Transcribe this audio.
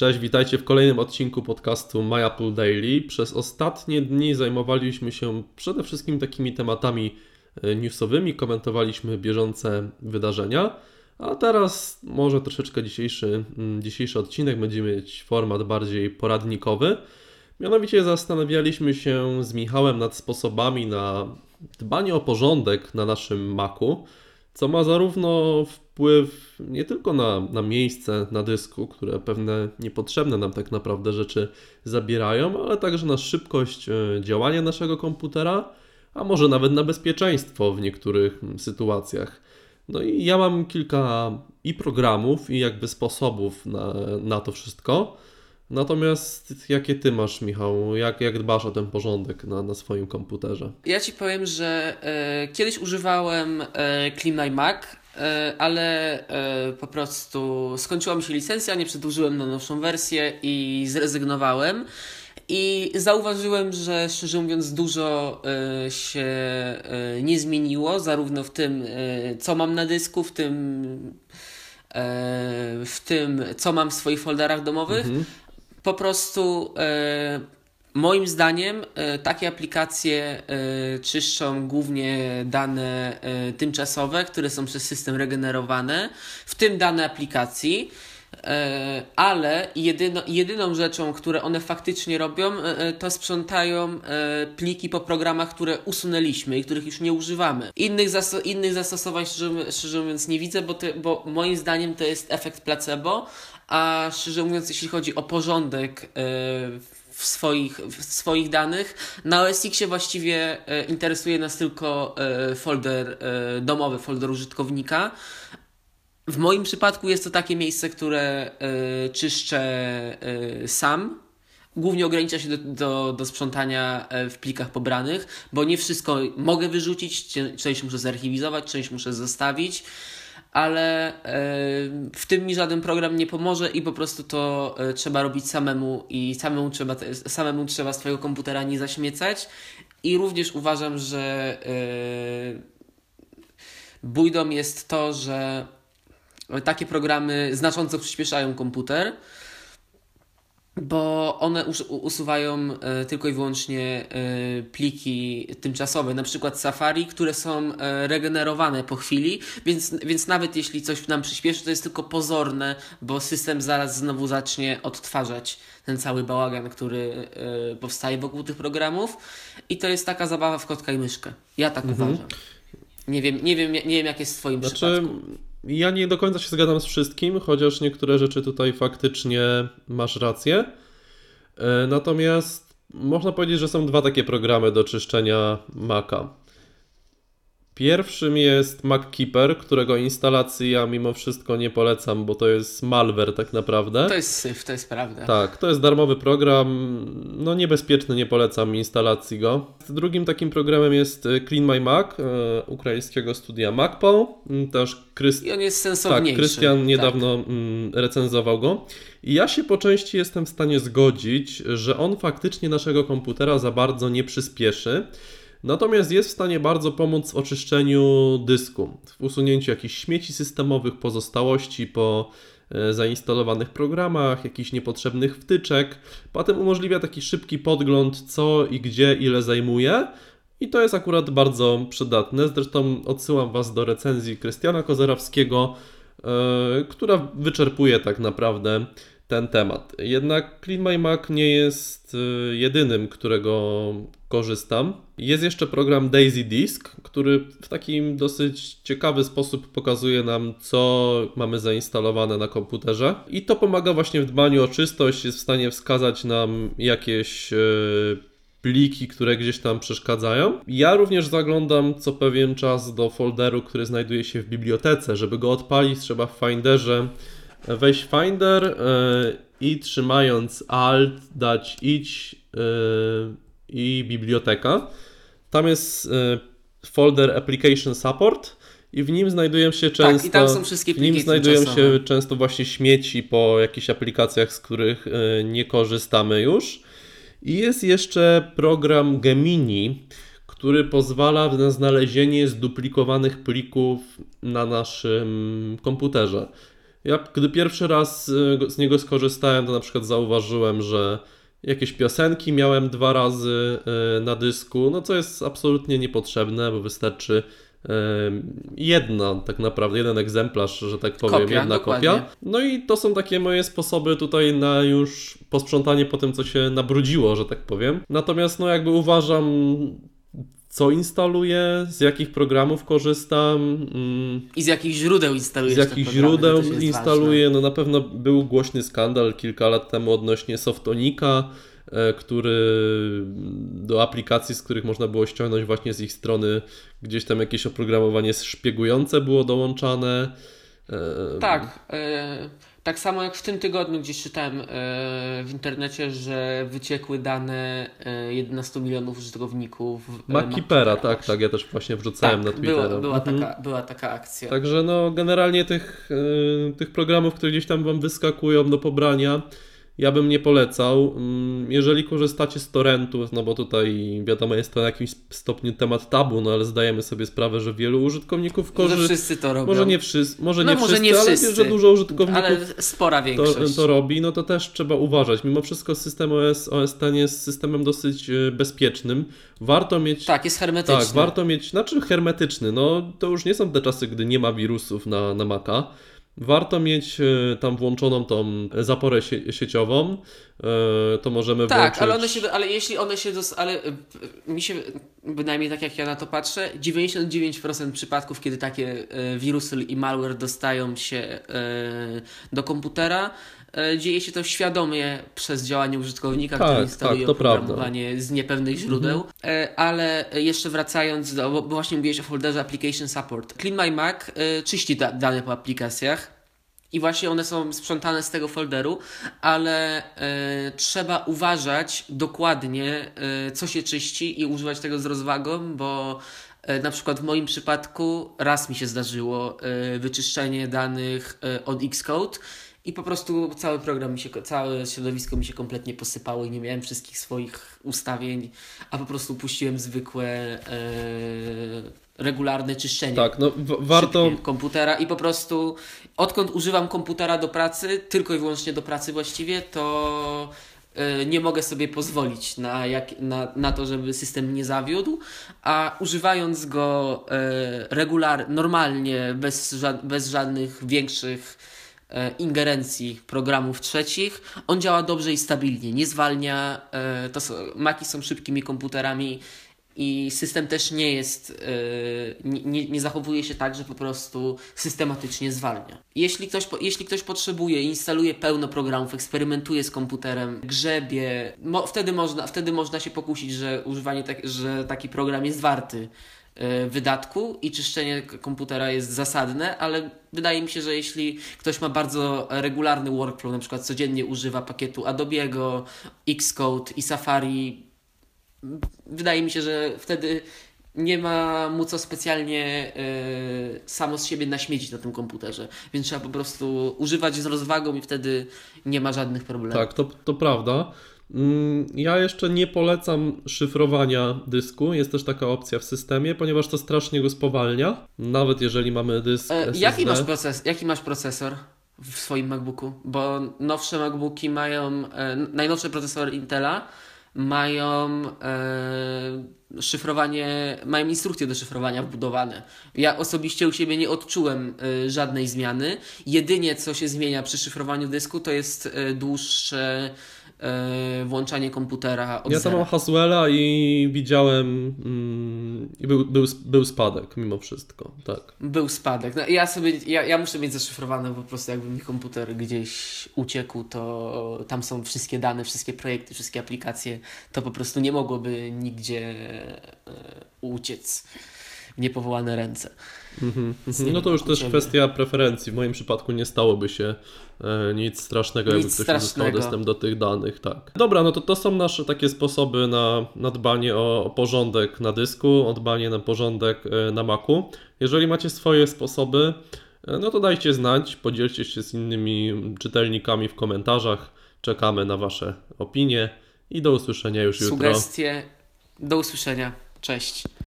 Cześć, witajcie w kolejnym odcinku podcastu My Apple Daily. Przez ostatnie dni zajmowaliśmy się przede wszystkim takimi tematami e, newsowymi, komentowaliśmy bieżące wydarzenia, a teraz może troszeczkę dzisiejszy, mm, dzisiejszy odcinek będzie mieć format bardziej poradnikowy. Mianowicie zastanawialiśmy się z Michałem nad sposobami na dbanie o porządek na naszym Macu co ma zarówno wpływ nie tylko na, na miejsce na dysku, które pewne niepotrzebne nam tak naprawdę rzeczy zabierają, ale także na szybkość e, działania naszego komputera, a może nawet na bezpieczeństwo w niektórych sytuacjach. No i ja mam kilka i programów, i jakby sposobów na, na to wszystko. Natomiast jakie ty masz, Michał? Jak, jak dbasz o ten porządek na, na swoim komputerze? Ja ci powiem, że e, kiedyś używałem e, Clean Mac, e, ale e, po prostu skończyła mi się licencja, nie przedłużyłem na nowszą wersję i zrezygnowałem. I zauważyłem, że szczerze mówiąc, dużo e, się e, nie zmieniło, zarówno w tym, co mam na dysku, w tym, w tym, co mam w swoich folderach domowych, mhm po prostu e, moim zdaniem e, takie aplikacje e, czyszczą głównie dane tymczasowe, które są przez system regenerowane, w tym dane aplikacji. Ale jedyno, jedyną rzeczą, które one faktycznie robią, to sprzątają pliki po programach, które usunęliśmy i których już nie używamy. Innych, innych zastosowań, szczerze, szczerze mówiąc, nie widzę, bo, ty, bo moim zdaniem to jest efekt placebo, a szczerze mówiąc, jeśli chodzi o porządek e, w swoich, w swoich danych, na OS właściwie e, interesuje nas tylko e, folder domowy, folder użytkownika. W moim przypadku jest to takie miejsce, które czyszczę sam, głównie ogranicza się do, do, do, sprzątania w plikach pobranych, bo nie wszystko mogę wyrzucić, część muszę zarchiwizować, część muszę zostawić ale e, w tym mi żaden program nie pomoże i po prostu to e, trzeba robić samemu i samemu trzeba, samemu trzeba swojego komputera nie zaśmiecać. I również uważam, że e, bójdą jest to, że takie programy znacząco przyspieszają komputer bo one usuwają e, tylko i wyłącznie e, pliki tymczasowe, na przykład Safari, które są e, regenerowane po chwili, więc, więc nawet jeśli coś nam przyspieszy, to jest tylko pozorne, bo system zaraz znowu zacznie odtwarzać ten cały bałagan, który powstaje wokół tych programów i to jest taka zabawa w kotka i myszkę. Ja tak mhm. uważam. Nie wiem, nie, wiem, nie wiem, jak jest w Twoim znaczy... przypadku. Ja nie do końca się zgadzam z wszystkim, chociaż niektóre rzeczy tutaj faktycznie masz rację. E, natomiast można powiedzieć, że są dwa takie programy do czyszczenia Maca. Pierwszym jest MacKeeper, którego instalacji ja mimo wszystko nie polecam, bo to jest malware tak naprawdę. To jest syf, to jest prawda. Tak, to jest darmowy program, no niebezpieczny, nie polecam instalacji go. Drugim takim programem jest e, Clean My Mac, e, ukraińskiego studia MacPo. Mm, też Kryst... I on jest sensowniejszy. Tak, Krystian niedawno tak. recenzował go. I ja się po części jestem w stanie zgodzić, że on faktycznie naszego komputera za bardzo nie przyspieszy. Natomiast jest w stanie bardzo pomóc w oczyszczeniu dysku, w usunięciu jakichś śmieci systemowych, pozostałości po e, zainstalowanych programach, jakichś niepotrzebnych wtyczek. Potem umożliwia taki szybki podgląd, co i gdzie, ile zajmuje. I to jest akurat bardzo przydatne. Zresztą odsyłam Was do recenzji Krystiana Kozerawskiego, yy, która wyczerpuje tak naprawdę ten temat. Jednak Clean My Mac nie jest y, jedynym, którego korzystam. Jest jeszcze program Daisy Disk, który w taki dosyć ciekawy sposób pokazuje nam, co mamy zainstalowane na komputerze. I to pomaga właśnie w dbaniu o czystość, jest w stanie wskazać nam jakieś y, pliki, które gdzieś tam przeszkadzają. Ja również zaglądam co pewien czas do folderu, który znajduje się w bibliotece. Żeby go odpalić, trzeba w Finderze wejść Finder e, i trzymając Alt dać idź e, i biblioteka. Tam jest e, folder Application Support i w nim znajdują się często tak, i tam są wszystkie w nim znajdują się często właśnie śmieci po jakichś aplikacjach, z których nie korzystamy już. I jest jeszcze program Gemini, który pozwala na znalezienie zduplikowanych plików na naszym komputerze. Ja, gdy pierwszy raz y, z niego skorzystałem, to na przykład zauważyłem, że jakieś piosenki miałem dwa razy y, na dysku, no co jest absolutnie niepotrzebne, bo wystarczy y, jedna tak naprawdę, jeden egzemplarz, że tak powiem, Kopia, jedna dokładnie. kopia. No i to są takie moje sposoby tutaj na już posprzątanie po tym, co się nabrudziło, że tak powiem. Natomiast no jakby uważam, co instaluję, z jakich programów korzystam, mm, I z jakich źródeł instalujesz z jakich źródeł instaluję. No na pewno był głośny skandal kilka lat temu odnośnie Softonika, e, który do aplikacji, z których można było ściągnąć właśnie z ich strony, gdzieś tam jakieś oprogramowanie szpiegujące było dołączane. E. Tak. E, tak samo jak w tym tygodniu gdzieś czytałem e, w internecie, że wyciekły dane e, 11 milionów użytkowników. e, Mackeepera, tak, właśnie. tak, ja też właśnie wrzucałem na Twittera. była, była, Mhm. taka, była taka akcja. Także no generalnie tych, tych programów, które gdzieś tam Wam wyskakują do pobrania, ja bym nie polecał. Mm, Jeżeli korzystacie z torrentów, no bo tutaj wiadomo jest to na jakimś stopniu temat tabu, no ale zdajemy sobie sprawę, że wielu użytkowników korzysta. wszyscy to robią. Może nie wszyscy, może No nie może wszyscy, nie ale wszyscy. wiesz, że dużo użytkowników ale spora to, większość. to robi, no to też trzeba uważać. Mimo wszystko system OS, OS X jest systemem dosyć y, bezpiecznym. Warto mieć Tak, jest hermetyczny. tak, warto mieć, znaczy hermetyczny, no to już nie są te czasy, gdy nie ma wirusów na, na Maca. Warto mieć e, tam włączoną tą zaporę sie, sieciową, e, to możemy Tak, włączyć... ale one się, ale jeśli one się, dos, ale y, mi się, bynajmniej tak jak ja na to patrzę, 99% przypadków, kiedy takie wirusy i malware dostają się do komputera, dzieje się to świadomie przez działanie użytkownika, Tak, który instaluje tak, to prawda. Mhm. oprogramowanie z niepewnych źródeł. Y, Ale jeszcze wracając do, bo właśnie mówiłeś o folderze Application Support. Clean My Mac y, czyści da, dane po aplikacjach. I właśnie one są sprzątane z tego folderu, ale e, trzeba uważać dokładnie, e, co się czyści i używać tego z rozwagą, bo e, na przykład w moim przypadku raz mi się zdarzyło e, wyczyszczenie danych e, od Xcode i po prostu cały program mi się, całe środowisko mi się kompletnie posypało i nie miałem wszystkich swoich ustawień, a po prostu puściłem zwykłe e, regularne czyszczenie Tak, no warto... komputera i po prostu odkąd używam komputera do pracy, tylko i wyłącznie do pracy właściwie, to y, nie mogę sobie pozwolić na, jak, na, na to, żeby system nie zawiódł, a używając go y, regular, normalnie, bez, bez żadnych większych e, ingerencji programów trzecich, on działa dobrze i stabilnie, nie zwalnia, e, to są, Maki są szybkimi komputerami i system też nie jest, e, nie, nie, zachowuje się tak, że po prostu systematycznie zwalnia. Jeśli ktoś, jeśli ktoś potrzebuje, instaluje pełno programów, eksperymentuje z komputerem, grzebie, mo, wtedy, można, wtedy można się pokusić, że używanie, tak, że taki program jest warty e, wydatku i czyszczenie komputera jest zasadne, ale wydaje mi się, że jeśli ktoś ma bardzo regularny workflow, na przykład codziennie używa pakietu Adobe'ego, Xcode i Safari, wydaje mi się, że wtedy nie ma mu co specjalnie e, samo z siebie naśmiecić na tym komputerze, więc trzeba po prostu używać z rozwagą i wtedy nie ma żadnych problemów. Tak, to, to prawda. Mm, Ja jeszcze nie polecam szyfrowania dysku. Jest też taka opcja w systemie, ponieważ to strasznie go spowalnia. Nawet jeżeli mamy dysk E, SSD. jaki, masz proces, jaki masz procesor w swoim MacBooku? Bo nowsze MacBooki mają, e, najnowsze procesory Intela mają e, szyfrowanie, mają instrukcje do szyfrowania wbudowane. Ja osobiście u siebie nie odczułem e, żadnej zmiany. Jedynie co się zmienia przy szyfrowaniu dysku to jest e, dłuższe e, włączanie komputera od Ja tam mam Haswella i widziałem mm, i był, był, był spadek mimo wszystko, tak. Był spadek. No, ja sobie, ja, ja muszę mieć zaszyfrowane po prostu, jakby mi komputer gdzieś uciekł, to tam są wszystkie dane, wszystkie projekty, wszystkie aplikacje, to po prostu nie mogłoby nigdzie e, uciec w niepowołane ręce. Mhm. nie No to już też kwestia preferencji. W moim przypadku nie stałoby się e, nic strasznego, jakby Nic ktoś uzyskał strasznego. dostęp do tych danych, tak. Dobra, no to to są nasze takie sposoby na, na dbanie o, o porządek na dysku, o dbanie na porządek e, na Macu. Jeżeli macie swoje sposoby, e, no to dajcie znać, podzielcie się z innymi czytelnikami w komentarzach. Czekamy na Wasze opinie i do usłyszenia już jutro. Sugestie. Do usłyszenia. Cześć.